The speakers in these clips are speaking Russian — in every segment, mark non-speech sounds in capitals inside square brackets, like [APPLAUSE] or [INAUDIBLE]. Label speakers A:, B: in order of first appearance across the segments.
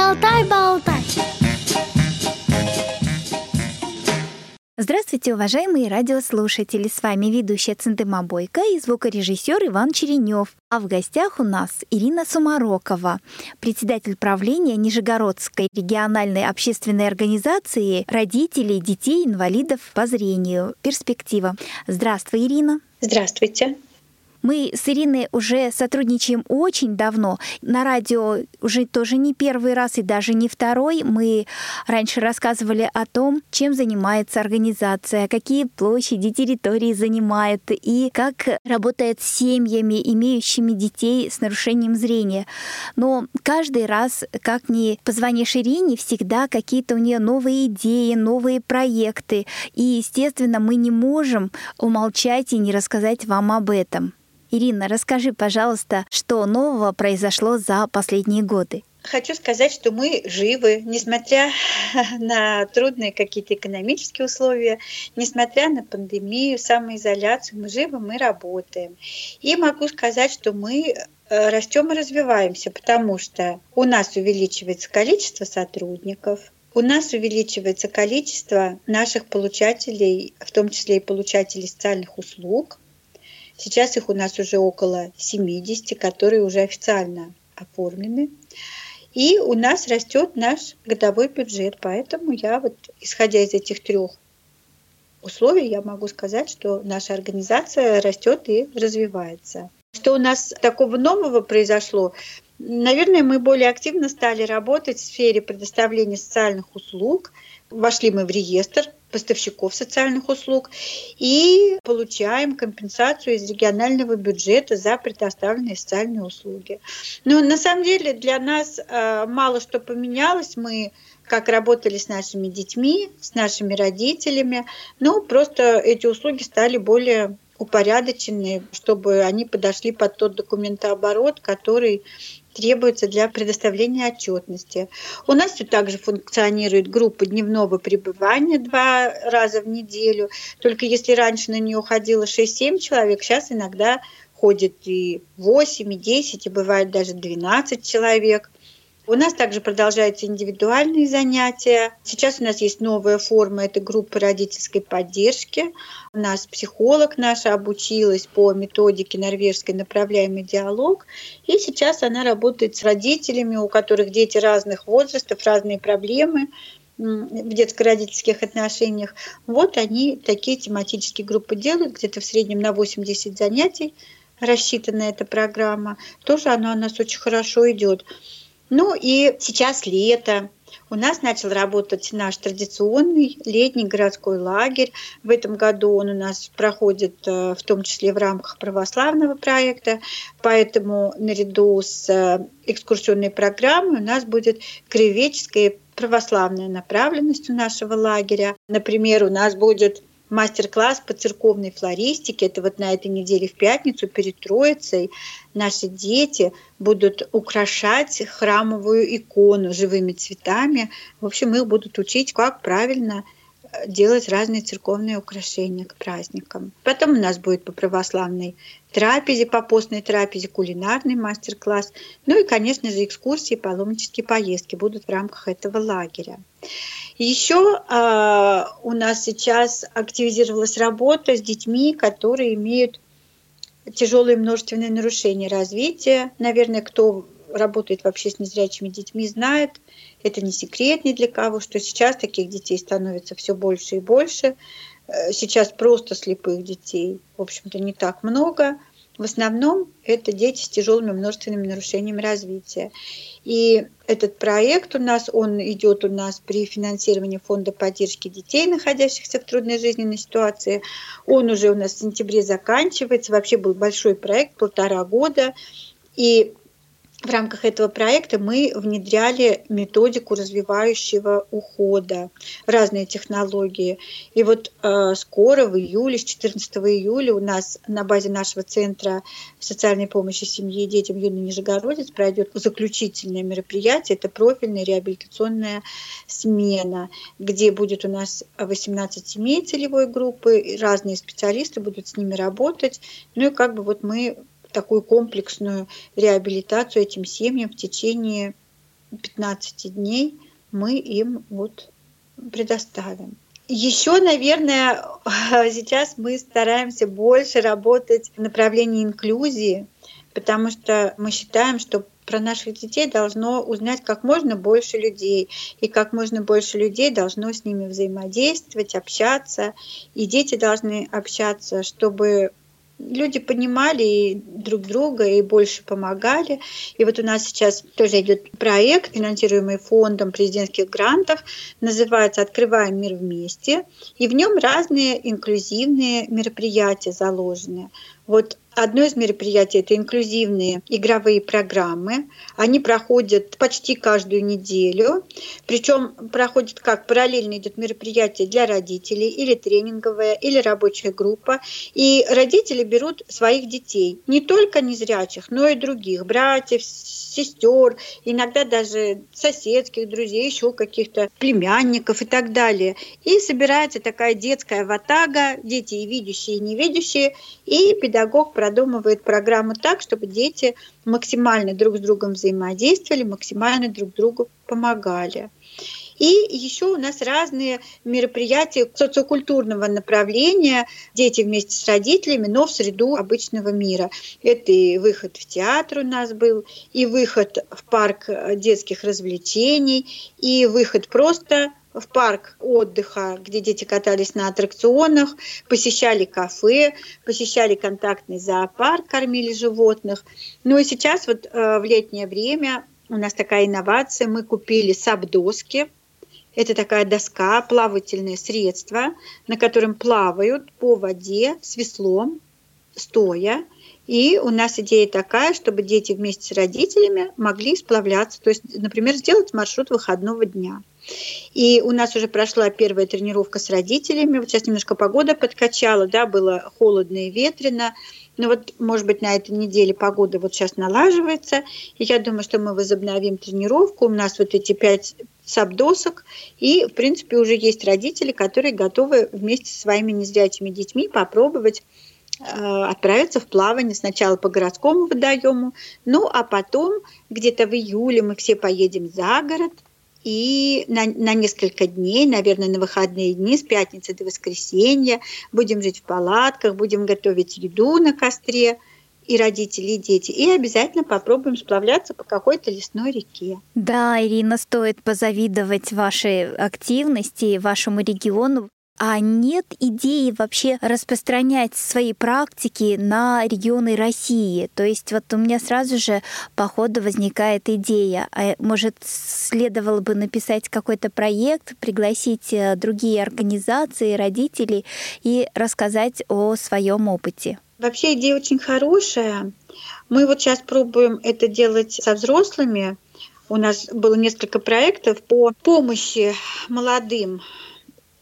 A: Шалтай-болтай
B: Здравствуйте, уважаемые радиослушатели! С вами ведущая Центыма Бойко и звукорежиссер Иван Черенев. А в гостях у нас Ирина Сумарокова, председатель правления Нижегородской региональной общественной организации родителей детей-инвалидов по зрению «Перспектива». Здравствуй, Ирина!
C: Здравствуйте!
B: Мы с Ириной уже сотрудничаем очень давно. На радио уже тоже не первый раз и даже не второй. Мы раньше рассказывали о том, чем занимается организация, какие площади, территории занимает и как работает с семьями, имеющими детей с нарушением зрения. Но каждый раз, как ни позвонишь Ирине, всегда какие-то у нее новые идеи, новые проекты. И, естественно, мы не можем умолчать и не рассказать вам об этом. Ирина, расскажи, пожалуйста, что нового произошло за последние годы?
C: Хочу сказать, что мы живы, несмотря [LAUGHS] на трудные какие-то экономические условия, несмотря на пандемию, самоизоляцию, мы живы, мы работаем. И могу сказать, что мы э, растем и развиваемся, потому что у нас увеличивается количество сотрудников, у нас увеличивается количество наших получателей, в том числе и получателей социальных услуг, Сейчас их у нас уже около 70, которые уже официально оформлены. И у нас растет наш годовой бюджет. Поэтому я вот, исходя из этих трех условий, я могу сказать, что наша организация растет и развивается. Что у нас такого нового произошло? Наверное, мы более активно стали работать в сфере предоставления социальных услуг. Вошли мы в реестр поставщиков социальных услуг и получаем компенсацию из регионального бюджета за предоставленные социальные услуги. Но на самом деле для нас э, мало что поменялось. Мы как работали с нашими детьми, с нашими родителями, ну просто эти услуги стали более упорядоченные, чтобы они подошли под тот документооборот, который требуется для предоставления отчетности. У нас все также функционирует группа дневного пребывания два раза в неделю. Только если раньше на нее уходило 6-7 человек, сейчас иногда ходит и 8, и 10, и бывает даже 12 человек. У нас также продолжаются индивидуальные занятия. Сейчас у нас есть новая форма, это группа родительской поддержки. У нас психолог наша обучилась по методике норвежской направляемый диалог. И сейчас она работает с родителями, у которых дети разных возрастов, разные проблемы в детско-родительских отношениях. Вот они такие тематические группы делают, где-то в среднем на 80 занятий рассчитана эта программа. Тоже она у нас очень хорошо идет. Ну и сейчас лето. У нас начал работать наш традиционный летний городской лагерь. В этом году он у нас проходит э, в том числе в рамках православного проекта. Поэтому наряду с э, экскурсионной программой у нас будет краеведческая православная направленность у нашего лагеря. Например, у нас будет мастер-класс по церковной флористике. Это вот на этой неделе в пятницу перед Троицей наши дети будут украшать храмовую икону живыми цветами. В общем, их будут учить, как правильно делать разные церковные украшения к праздникам. Потом у нас будет по православной трапезе, по постной трапезе, кулинарный мастер-класс. Ну и, конечно же, экскурсии, паломнические поездки будут в рамках этого лагеря. Еще э, у нас сейчас активизировалась работа с детьми, которые имеют тяжелые множественные нарушения развития. Наверное, кто работает вообще с незрячими детьми, знает, это не секрет ни для кого, что сейчас таких детей становится все больше и больше. Э, сейчас просто слепых детей, в общем-то, не так много. В основном это дети с тяжелыми множественными нарушениями развития. И этот проект у нас, он идет у нас при финансировании фонда поддержки детей, находящихся в трудной жизненной ситуации. Он уже у нас в сентябре заканчивается. Вообще был большой проект, полтора года. И в рамках этого проекта мы внедряли методику развивающего ухода, разные технологии. И вот э, скоро, в июле, с 14 июля у нас на базе нашего Центра социальной помощи семье и детям Юный Нижегородец пройдет заключительное мероприятие. Это профильная реабилитационная смена, где будет у нас 18 семей целевой группы, разные специалисты будут с ними работать. Ну и как бы вот мы такую комплексную реабилитацию этим семьям в течение 15 дней мы им вот предоставим. Еще, наверное, [LAUGHS] сейчас мы стараемся больше работать в направлении инклюзии, потому что мы считаем, что про наших детей должно узнать как можно больше людей, и как можно больше людей должно с ними взаимодействовать, общаться, и дети должны общаться, чтобы люди понимали друг друга и больше помогали. И вот у нас сейчас тоже идет проект, финансируемый фондом президентских грантов, называется «Открываем мир вместе». И в нем разные инклюзивные мероприятия заложены. Вот Одно из мероприятий – это инклюзивные игровые программы. Они проходят почти каждую неделю. Причем проходит как параллельно идет мероприятие для родителей, или тренинговая, или рабочая группа. И родители берут своих детей, не только незрячих, но и других, братьев, сестер, иногда даже соседских друзей, еще каких-то племянников и так далее. И собирается такая детская ватага, дети и видящие, и невидящие, и педагог продумывает программу так, чтобы дети максимально друг с другом взаимодействовали, максимально друг другу помогали. И еще у нас разные мероприятия социокультурного направления, дети вместе с родителями, но в среду обычного мира. Это и выход в театр у нас был, и выход в парк детских развлечений, и выход просто в парк отдыха, где дети катались на аттракционах, посещали кафе, посещали контактный зоопарк, кормили животных. Ну и сейчас вот э, в летнее время у нас такая инновация, мы купили сабдоски, это такая доска, плавательное средство, на котором плавают по воде с веслом, стоя. И у нас идея такая, чтобы дети вместе с родителями могли сплавляться, то есть, например, сделать маршрут выходного дня. И у нас уже прошла первая тренировка с родителями. Вот сейчас немножко погода подкачала, да, было холодно и ветрено. Но вот, может быть, на этой неделе погода вот сейчас налаживается. И я думаю, что мы возобновим тренировку. У нас вот эти пять сабдосок. И, в принципе, уже есть родители, которые готовы вместе со своими незрячими детьми попробовать отправиться в плавание сначала по городскому водоему, ну а потом где-то в июле мы все поедем за город – и на, на несколько дней, наверное, на выходные дни, с пятницы до воскресенья, будем жить в палатках, будем готовить еду на костре, и родители, и дети. И обязательно попробуем сплавляться по какой-то лесной реке.
B: Да, Ирина, стоит позавидовать вашей активности, вашему региону а нет идеи вообще распространять свои практики на регионы России. То есть вот у меня сразу же по ходу возникает идея, а может следовало бы написать какой-то проект, пригласить э, другие организации, родителей и рассказать о своем опыте.
C: Вообще идея очень хорошая. Мы вот сейчас пробуем это делать со взрослыми. У нас было несколько проектов по помощи молодым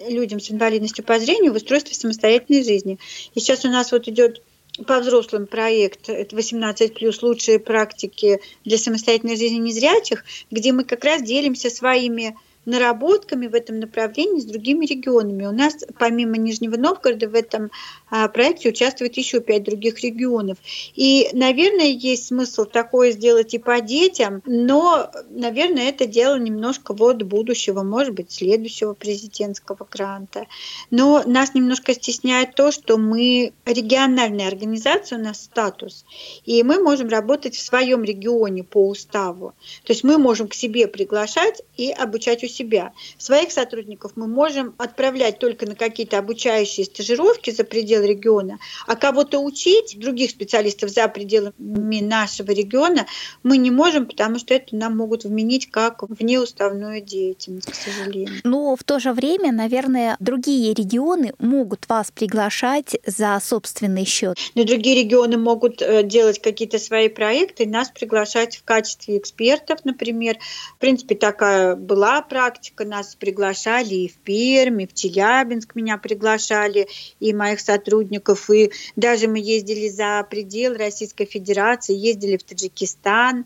C: людям с инвалидностью по зрению в устройстве самостоятельной жизни. И сейчас у нас вот идет по взрослым проект, это 18 плюс лучшие практики для самостоятельной жизни незрячих, где мы как раз делимся своими наработками в этом направлении с другими регионами. У нас помимо Нижнего Новгорода в этом а, проекте участвует еще пять других регионов. И, наверное, есть смысл такое сделать и по детям, но, наверное, это дело немножко вот будущего, может быть, следующего президентского гранта. Но нас немножко стесняет то, что мы региональная организация, у нас статус, и мы можем работать в своем регионе по уставу. То есть мы можем к себе приглашать и обучать у себя. Своих сотрудников мы можем отправлять только на какие-то обучающие стажировки за пределы региона, а кого-то учить, других специалистов за пределами нашего региона, мы не можем, потому что это нам могут вменить как внеуставную деятельность, к сожалению.
B: Но в то же время, наверное, другие регионы могут вас приглашать за собственный счет.
C: Но другие регионы могут э, делать какие-то свои проекты, нас приглашать в качестве экспертов, например. В принципе, такая была практика практика. Нас приглашали и в Пермь, и в Челябинск меня приглашали, и моих сотрудников. И даже мы ездили за предел Российской Федерации, ездили в Таджикистан,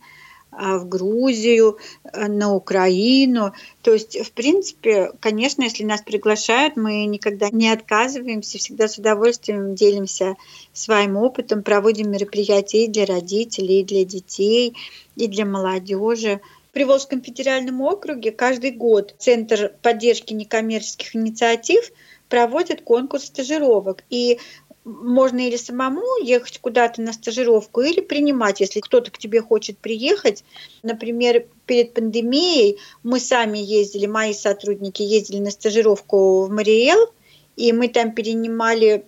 C: а, в Грузию, а, на Украину. То есть, в принципе, конечно, если нас приглашают, мы никогда не отказываемся, всегда с удовольствием делимся своим опытом, проводим мероприятия и для родителей, и для детей, и для молодежи. Приволжском федеральном округе каждый год Центр поддержки некоммерческих инициатив проводит конкурс стажировок. И можно или самому ехать куда-то на стажировку, или принимать, если кто-то к тебе хочет приехать. Например, перед пандемией мы сами ездили, мои сотрудники ездили на стажировку в Мариэл, и мы там перенимали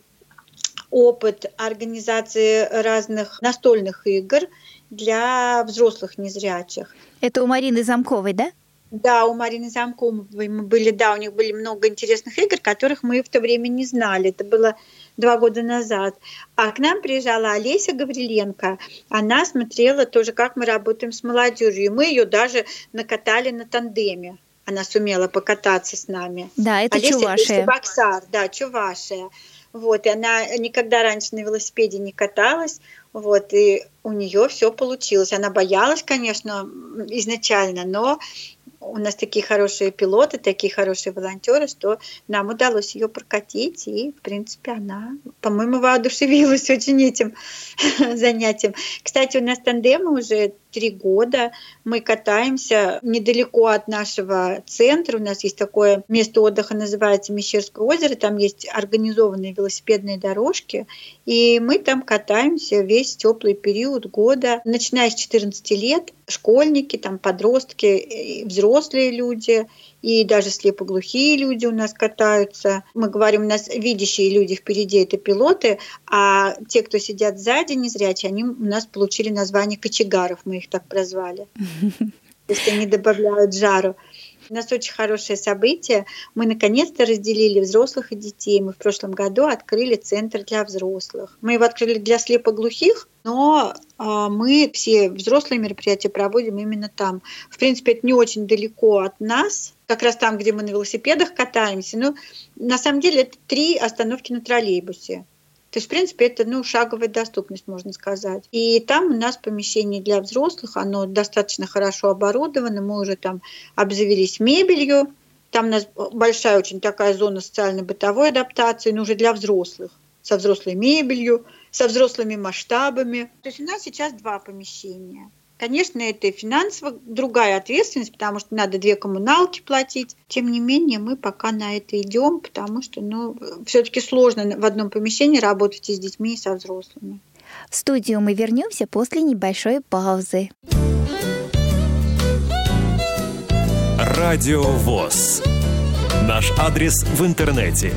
C: опыт организации разных настольных игр для взрослых незрячих.
B: Это у Марины Замковой, да?
C: Да, у Марины Замковой мы были, да, у них были много интересных игр, которых мы в то время не знали. Это было два года назад. А к нам приезжала Олеся Гавриленко. Она смотрела тоже, как мы работаем с молодежью. И мы ее даже накатали на тандеме. Она сумела покататься с нами.
B: Да, это
C: Олеся
B: Чувашия.
C: Баксар, да, Чувашия. Вот, и она никогда раньше на велосипеде не каталась, вот, и у нее все получилось. Она боялась, конечно, изначально, но у нас такие хорошие пилоты, такие хорошие волонтеры, что нам удалось ее прокатить, и, в принципе, она, по-моему, воодушевилась [LAUGHS] очень этим [LAUGHS] занятием. Кстати, у нас тандемы уже три года. Мы катаемся недалеко от нашего центра. У нас есть такое место отдыха, называется Мещерское озеро. Там есть организованные велосипедные дорожки. И мы там катаемся весь теплый период года, начиная с 14 лет. Школьники, там подростки, взрослые люди и даже слепоглухие люди у нас катаются. Мы говорим, у нас видящие люди впереди это пилоты, а те, кто сидят сзади, незрячие, они у нас получили название кочегаров, мы их так прозвали. [LAUGHS] То есть они добавляют жару. У нас очень хорошее событие. Мы наконец-то разделили взрослых и детей. Мы в прошлом году открыли центр для взрослых. Мы его открыли для слепоглухих, но а, мы все взрослые мероприятия проводим именно там. В принципе, это не очень далеко от нас, как раз там, где мы на велосипедах катаемся. Но на самом деле это три остановки на троллейбусе. То есть, в принципе, это ну, шаговая доступность, можно сказать. И там у нас помещение для взрослых, оно достаточно хорошо оборудовано, мы уже там обзавелись мебелью, там у нас большая очень такая зона социально-бытовой адаптации, но уже для взрослых, со взрослой мебелью, со взрослыми масштабами. То есть у нас сейчас два помещения. Конечно, это и финансово другая ответственность, потому что надо две коммуналки платить. Тем не менее, мы пока на это идем, потому что ну, все-таки сложно в одном помещении работать и с детьми, и со взрослыми.
B: В студию мы вернемся после небольшой паузы.
A: Радио ВОЗ. Наш адрес в интернете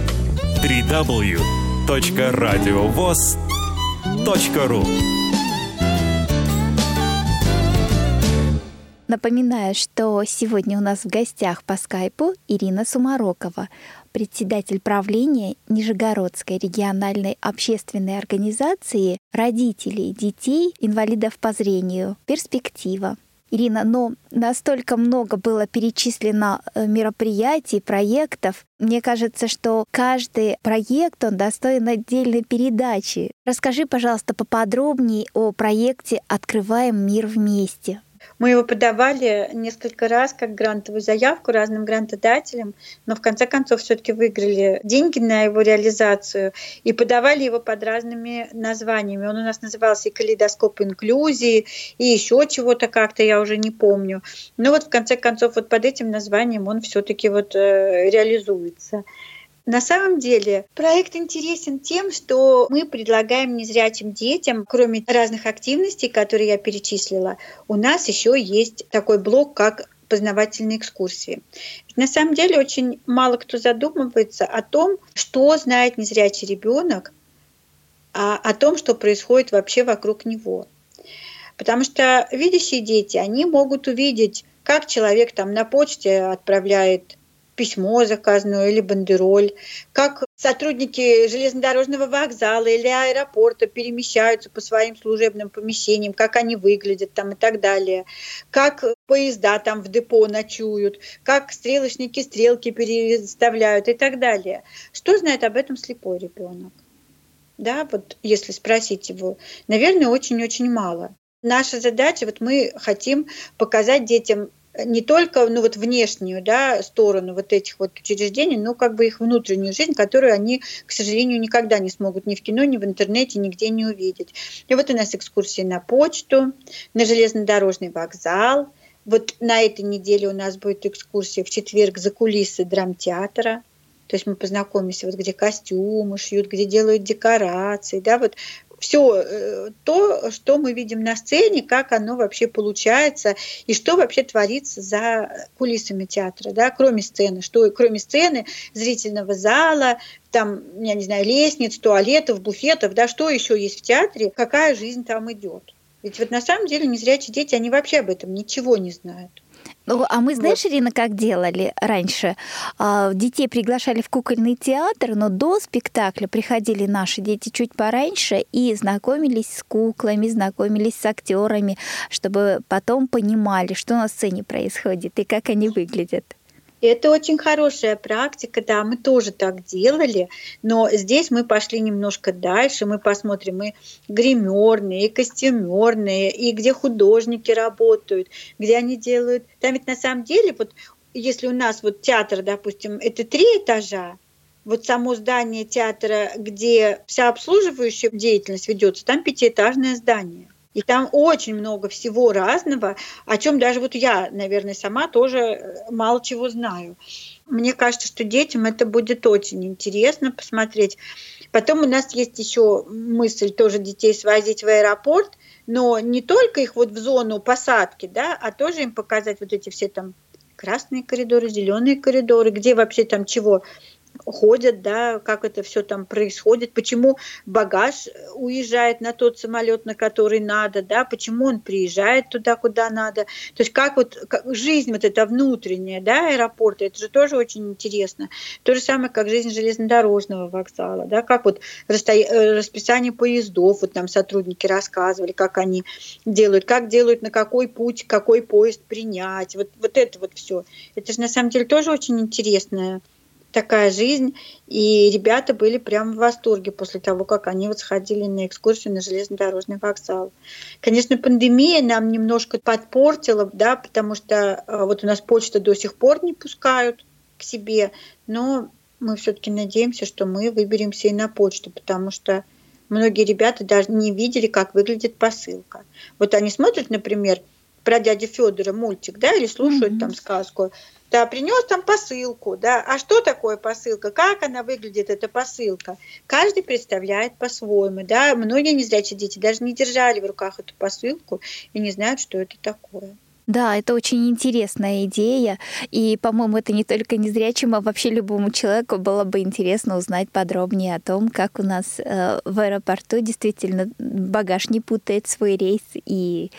A: www.radiovoz.ru
B: Напоминаю, что сегодня у нас в гостях по скайпу Ирина Сумарокова, председатель правления Нижегородской региональной общественной организации родителей детей инвалидов по зрению «Перспектива». Ирина, но настолько много было перечислено э, мероприятий, проектов. Мне кажется, что каждый проект, он достоин отдельной передачи. Расскажи, пожалуйста, поподробнее о проекте «Открываем мир вместе».
C: Мы его подавали несколько раз как грантовую заявку разным грантодателям, но в конце концов все-таки выиграли деньги на его реализацию и подавали его под разными названиями. Он у нас назывался и калейдоскоп инклюзии, и еще чего-то как-то, я уже не помню. Но вот в конце концов вот под этим названием он все-таки вот э, реализуется. На самом деле проект интересен тем, что мы предлагаем незрячим детям, кроме разных активностей, которые я перечислила, у нас еще есть такой блок, как познавательные экскурсии. На самом деле очень мало кто задумывается о том, что знает незрячий ребенок, а о том, что происходит вообще вокруг него. Потому что видящие дети, они могут увидеть, как человек там на почте отправляет письмо заказное или бандероль, как сотрудники железнодорожного вокзала или аэропорта перемещаются по своим служебным помещениям, как они выглядят там и так далее, как поезда там в депо ночуют, как стрелочники стрелки переставляют и так далее. Что знает об этом слепой ребенок? Да, вот если спросить его, наверное, очень-очень мало. Наша задача, вот мы хотим показать детям не только ну, вот внешнюю да, сторону вот этих вот учреждений, но как бы их внутреннюю жизнь, которую они, к сожалению, никогда не смогут ни в кино, ни в интернете, нигде не увидеть. И вот у нас экскурсии на почту, на железнодорожный вокзал, Вот на этой неделе у нас будет экскурсия в четверг за кулисы драмтеатра. То есть мы познакомимся, вот где костюмы шьют, где делают декорации, да, вот все э, то, что мы видим на сцене, как оно вообще получается и что вообще творится за кулисами театра, да, кроме сцены, что кроме сцены, зрительного зала, там, я не знаю, лестниц, туалетов, буфетов, да, что еще есть в театре, какая жизнь там идет. Ведь вот на самом деле незрячие дети, они вообще об этом ничего не знают.
B: Ну, а мы, знаешь, вот. Ирина, как делали раньше? А, детей приглашали в кукольный театр, но до спектакля приходили наши дети чуть пораньше и знакомились с куклами, знакомились с актерами, чтобы потом понимали, что на сцене происходит и как они выглядят.
C: Это очень хорошая практика, да, мы тоже так делали, но здесь мы пошли немножко дальше, мы посмотрим и гримерные, и костюмерные, и где художники работают, где они делают. Там ведь на самом деле, вот если у нас вот театр, допустим, это три этажа, вот само здание театра, где вся обслуживающая деятельность ведется, там пятиэтажное здание. И там очень много всего разного, о чем даже вот я, наверное, сама тоже э, мало чего знаю. Мне кажется, что детям это будет очень интересно посмотреть. Потом у нас есть еще мысль тоже детей свозить в аэропорт, но не только их вот в зону посадки, да, а тоже им показать вот эти все там красные коридоры, зеленые коридоры, где вообще там чего ходят, да, как это все там происходит, почему багаж уезжает на тот самолет, на который надо, да, почему он приезжает туда, куда надо. То есть как вот как жизнь вот эта внутренняя, да, аэропорта, это же тоже очень интересно. То же самое, как жизнь железнодорожного вокзала, да, как вот э, расписание поездов, вот там сотрудники рассказывали, как они делают, как делают, на какой путь, какой поезд принять, вот, вот это вот все. Это же на самом деле тоже очень интересное такая жизнь, и ребята были прямо в восторге после того, как они вот сходили на экскурсию на железнодорожный вокзал. Конечно, пандемия нам немножко подпортила, да, потому что э, вот у нас почта до сих пор не пускают к себе, но мы все-таки надеемся, что мы выберемся и на почту, потому что многие ребята даже не видели, как выглядит посылка. Вот они смотрят, например, про дядю Федора мультик, да, или слушают mm-hmm. там сказку, да, принес там посылку, да. А что такое посылка? Как она выглядит, эта посылка? Каждый представляет по-своему, да. Многие незрячие дети даже не держали в руках эту посылку и не знают, что это такое.
B: Да, это очень интересная идея. И, по-моему, это не только незрячим, а вообще любому человеку было бы интересно узнать подробнее о том, как у нас э, в аэропорту действительно багаж не путает свой рейс и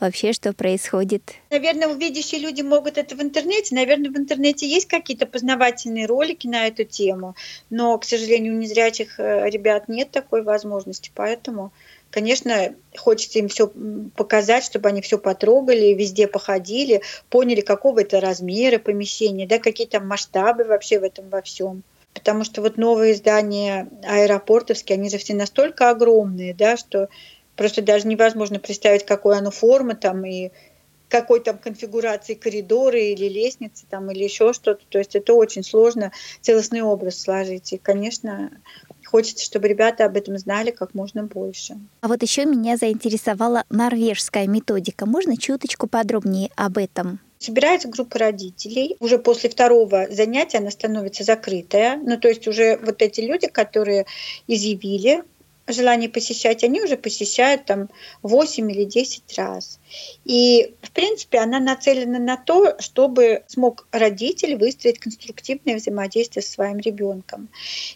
B: вообще что происходит.
C: Наверное, увидящие люди могут это в интернете. Наверное, в интернете есть какие-то познавательные ролики на эту тему, но, к сожалению, у незрячих э, ребят нет такой возможности, поэтому конечно, хочется им все показать, чтобы они все потрогали, везде походили, поняли, какого это размера помещения, да, какие там масштабы вообще в этом во всем. Потому что вот новые здания аэропортовские, они же все настолько огромные, да, что просто даже невозможно представить, какой оно формы там и какой там конфигурации коридоры или лестницы там или еще что-то. То есть это очень сложно целостный образ сложить. И, конечно, хочется, чтобы ребята об этом знали как можно больше.
B: А вот еще меня заинтересовала норвежская методика. Можно чуточку подробнее об этом?
C: Собирается группа родителей. Уже после второго занятия она становится закрытая. Ну, то есть уже вот эти люди, которые изъявили желание посещать, они уже посещают там 8 или 10 раз. И, в принципе, она нацелена на то, чтобы смог родитель выстроить конструктивное взаимодействие со своим ребенком.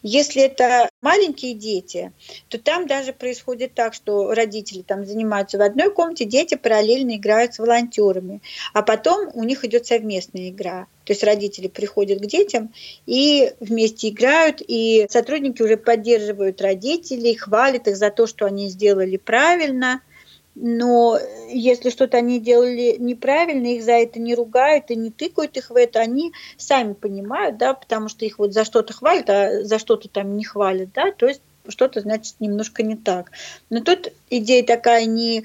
C: Если это маленькие дети, то там даже происходит так, что родители там занимаются в одной комнате, дети параллельно играют с волонтерами, а потом у них идет совместная игра. То есть родители приходят к детям и вместе играют, и сотрудники уже поддерживают родителей, хвалят их за то, что они сделали правильно. Но если что-то они делали неправильно, их за это не ругают и не тыкают их в это, они сами понимают, да, потому что их вот за что-то хвалят, а за что-то там не хвалят, да, то есть что-то значит немножко не так. Но тут идея такая не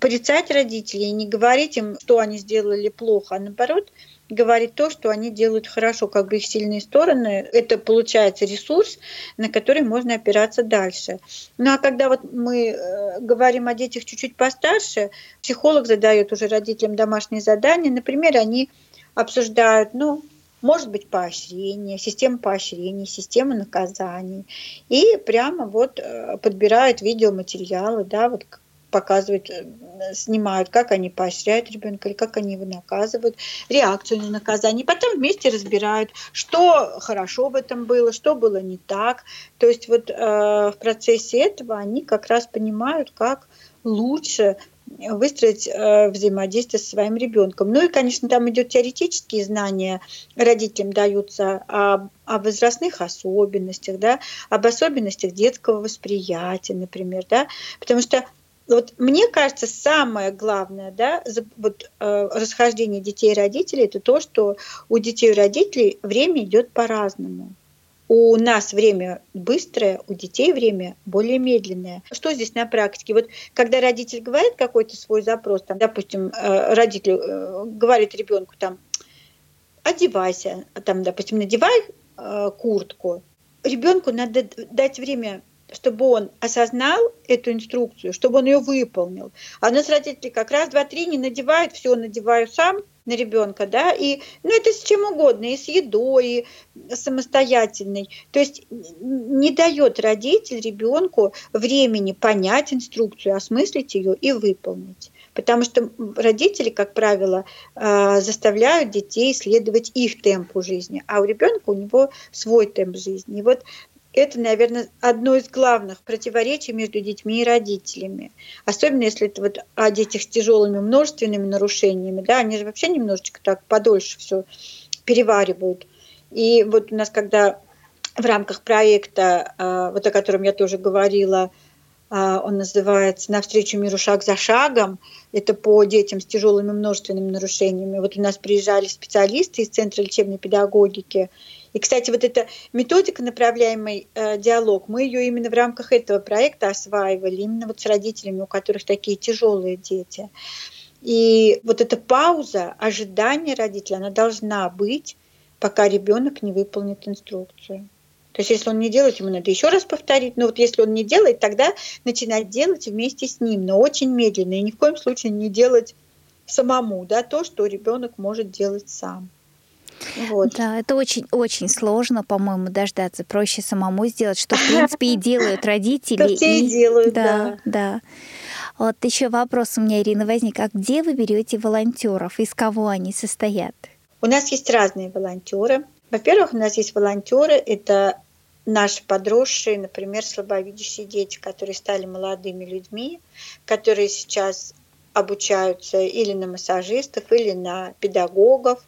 C: порицать родителей, не говорить им, что они сделали плохо, а наоборот говорить то, что они делают хорошо, как бы их сильные стороны. Это получается ресурс, на который можно опираться дальше. Ну а когда вот мы э, говорим о детях чуть-чуть постарше, психолог задает уже родителям домашние задания. Например, они обсуждают, ну, может быть поощрение, система поощрений, система наказаний. И прямо вот э, подбирают видеоматериалы, да, вот показывают, э, снимают, как они поощряют ребенка или как они его наказывают, реакцию на наказание. Потом вместе разбирают, что хорошо в этом было, что было не так. То есть вот э, в процессе этого они как раз понимают, как лучше выстроить э, взаимодействие со своим ребенком. Ну и, конечно, там идет теоретические знания, родителям даются о, о возрастных особенностях, да, об особенностях детского восприятия, например, да, потому что вот мне кажется, самое главное, да, вот, э, расхождение детей и родителей, это то, что у детей и родителей время идет по-разному. У нас время быстрое, у детей время более медленное. Что здесь на практике? Вот когда родитель говорит какой-то свой запрос, там, допустим, э, родитель э, говорит ребенку там, одевайся, там, допустим, надевай э, куртку. Ребенку надо дать время чтобы он осознал эту инструкцию, чтобы он ее выполнил. А у нас родители как раз два-три не надевают, все надеваю сам на ребенка, да, и ну, это с чем угодно, и с едой, и самостоятельной. То есть не дает родитель ребенку времени понять инструкцию, осмыслить ее и выполнить. Потому что родители, как правило, э, заставляют детей исследовать их темпу жизни, а у ребенка у него свой темп жизни. И вот это, наверное, одно из главных противоречий между детьми и родителями. Особенно если это вот о детях с тяжелыми множественными нарушениями, да, они же вообще немножечко так подольше все переваривают. И вот у нас, когда в рамках проекта, а, вот о котором я тоже говорила, а, он называется «Навстречу миру шаг за шагом». Это по детям с тяжелыми множественными нарушениями. Вот у нас приезжали специалисты из Центра лечебной педагогики, и, кстати, вот эта методика направляемый э, диалог, мы ее именно в рамках этого проекта осваивали, именно вот с родителями, у которых такие тяжелые дети. И вот эта пауза, ожидание родителя, она должна быть, пока ребенок не выполнит инструкцию. То есть, если он не делает, ему надо еще раз повторить. Но вот если он не делает, тогда начинать делать вместе с ним, но очень медленно. И ни в коем случае не делать самому да, то, что ребенок может делать сам.
B: Вот. Да, это очень-очень сложно, по-моему, дождаться. Проще самому сделать, что, в принципе, и [LAUGHS] делают родители.
C: Что и делают, да.
B: Да, Вот еще вопрос у меня, Ирина, возник. А где вы берете волонтеров? Из кого они состоят?
C: У нас есть разные волонтеры. Во-первых, у нас есть волонтеры, это наши подросшие, например, слабовидящие дети, которые стали молодыми людьми, которые сейчас обучаются или на массажистов, или на педагогов,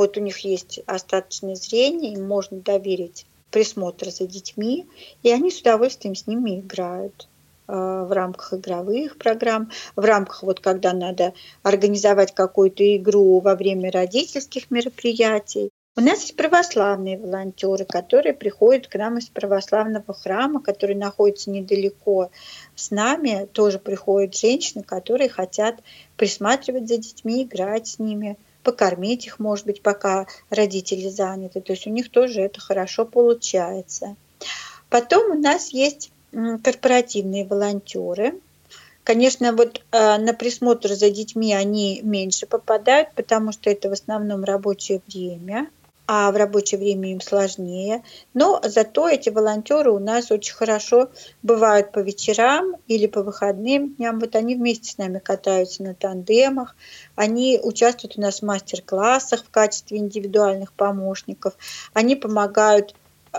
C: вот у них есть остаточное зрение, им можно доверить присмотр за детьми, и они с удовольствием с ними играют э, в рамках игровых программ, в рамках вот когда надо организовать какую-то игру во время родительских мероприятий. У нас есть православные волонтеры, которые приходят к нам из православного храма, который находится недалеко с нами. Тоже приходят женщины, которые хотят присматривать за детьми, играть с ними – покормить их, может быть, пока родители заняты. То есть у них тоже это хорошо получается. Потом у нас есть корпоративные волонтеры. Конечно, вот э, на присмотр за детьми они меньше попадают, потому что это в основном рабочее время а в рабочее время им сложнее. Но зато эти волонтеры у нас очень хорошо бывают по вечерам или по выходным дням. Вот они вместе с нами катаются на тандемах, они участвуют у нас в мастер-классах в качестве индивидуальных помощников, они помогают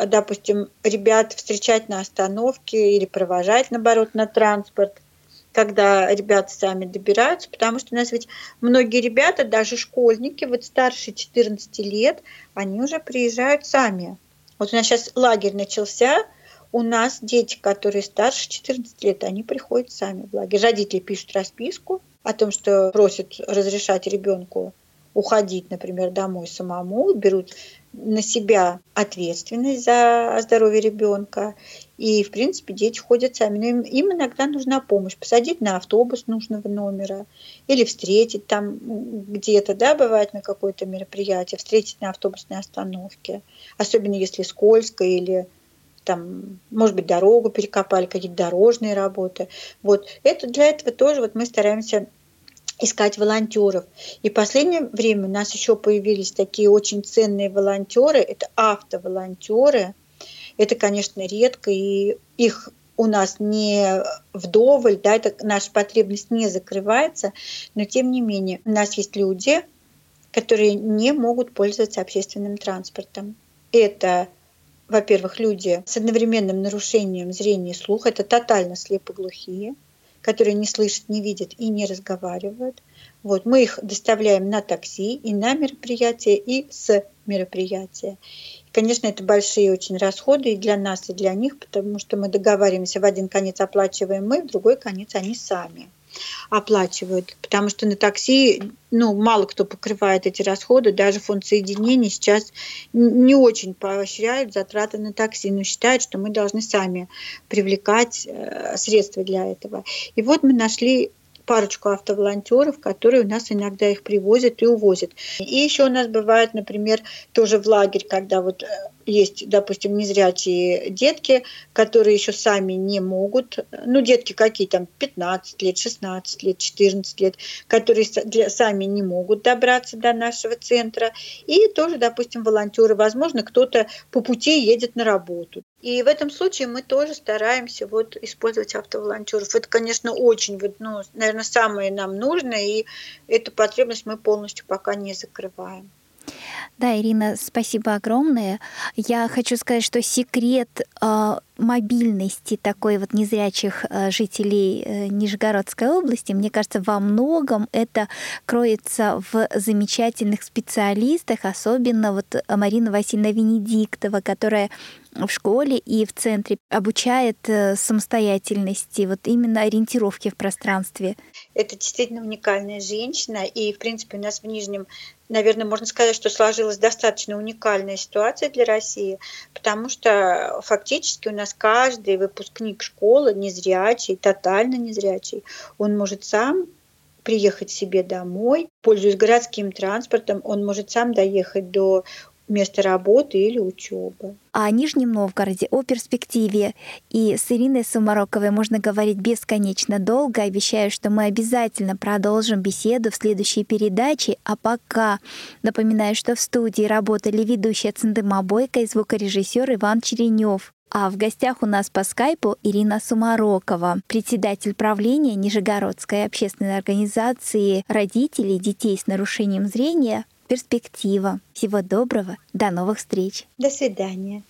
C: допустим, ребят встречать на остановке или провожать, наоборот, на транспорт – когда ребята сами добираются, потому что у нас ведь многие ребята, даже школьники, вот старше 14 лет, они уже приезжают сами. Вот у нас сейчас лагерь начался, у нас дети, которые старше 14 лет, они приходят сами в лагерь. Родители пишут расписку о том, что просят разрешать ребенку уходить, например, домой самому, берут на себя ответственность за здоровье ребенка. И, в принципе, дети ходят сами. Но им, им иногда нужна помощь. Посадить на автобус нужного номера или встретить там где-то, да, бывает на какое-то мероприятие, встретить на автобусной остановке. Особенно если скользко или там, может быть, дорогу перекопали, какие-то дорожные работы. Вот это для этого тоже вот мы стараемся искать волонтеров. И в последнее время у нас еще появились такие очень ценные волонтеры. Это автоволонтеры. Это, конечно, редко, и их у нас не вдоволь, да, это наша потребность не закрывается, но тем не менее у нас есть люди, которые не могут пользоваться общественным транспортом. Это, во-первых, люди с одновременным нарушением зрения и слуха, это тотально слепоглухие, которые не слышат, не видят и не разговаривают. Вот, мы их доставляем на такси и на мероприятие, и с мероприятия. Конечно, это большие очень расходы и для нас, и для них, потому что мы договариваемся, в один конец оплачиваем мы, в другой конец они сами оплачивают, потому что на такси ну, мало кто покрывает эти расходы, даже фонд соединений сейчас не очень поощряют затраты на такси, но считают, что мы должны сами привлекать э, средства для этого. И вот мы нашли парочку автоволонтеров, которые у нас иногда их привозят и увозят. И еще у нас бывает, например, тоже в лагерь, когда вот э, есть, допустим, незрячие детки, которые еще сами не могут, ну, детки какие там, 15 лет, 16 лет, 14 лет, которые сами не могут добраться до нашего центра. И тоже, допустим, волонтеры, возможно, кто-то по пути едет на работу. И в этом случае мы тоже стараемся вот использовать автоволонтеров. Это, конечно, очень, вот, ну, наверное, самое нам нужно, и эту потребность мы полностью пока не закрываем.
B: Да, Ирина, спасибо огромное. Я хочу сказать, что секрет э, мобильности такой вот незрячих э, жителей э, Нижегородской области, мне кажется, во многом это кроется в замечательных специалистах, особенно вот Марина Васильевна Венедиктова, которая в школе и в центре обучает э, самостоятельности, вот именно ориентировки в пространстве.
C: Это действительно уникальная женщина, и, в принципе, у нас в Нижнем наверное, можно сказать, что сложилась достаточно уникальная ситуация для России, потому что фактически у нас каждый выпускник школы незрячий, тотально незрячий, он может сам приехать себе домой, пользуясь городским транспортом, он может сам доехать до место работы или учебы.
B: О Нижнем Новгороде, о перспективе. И с Ириной Сумароковой можно говорить бесконечно долго. Обещаю, что мы обязательно продолжим беседу в следующей передаче. А пока напоминаю, что в студии работали ведущая Циндыма Бойко и звукорежиссер Иван Черенев. А в гостях у нас по скайпу Ирина Сумарокова, председатель правления Нижегородской общественной организации родителей детей с нарушением зрения перспектива. Всего доброго, до новых встреч.
C: До свидания.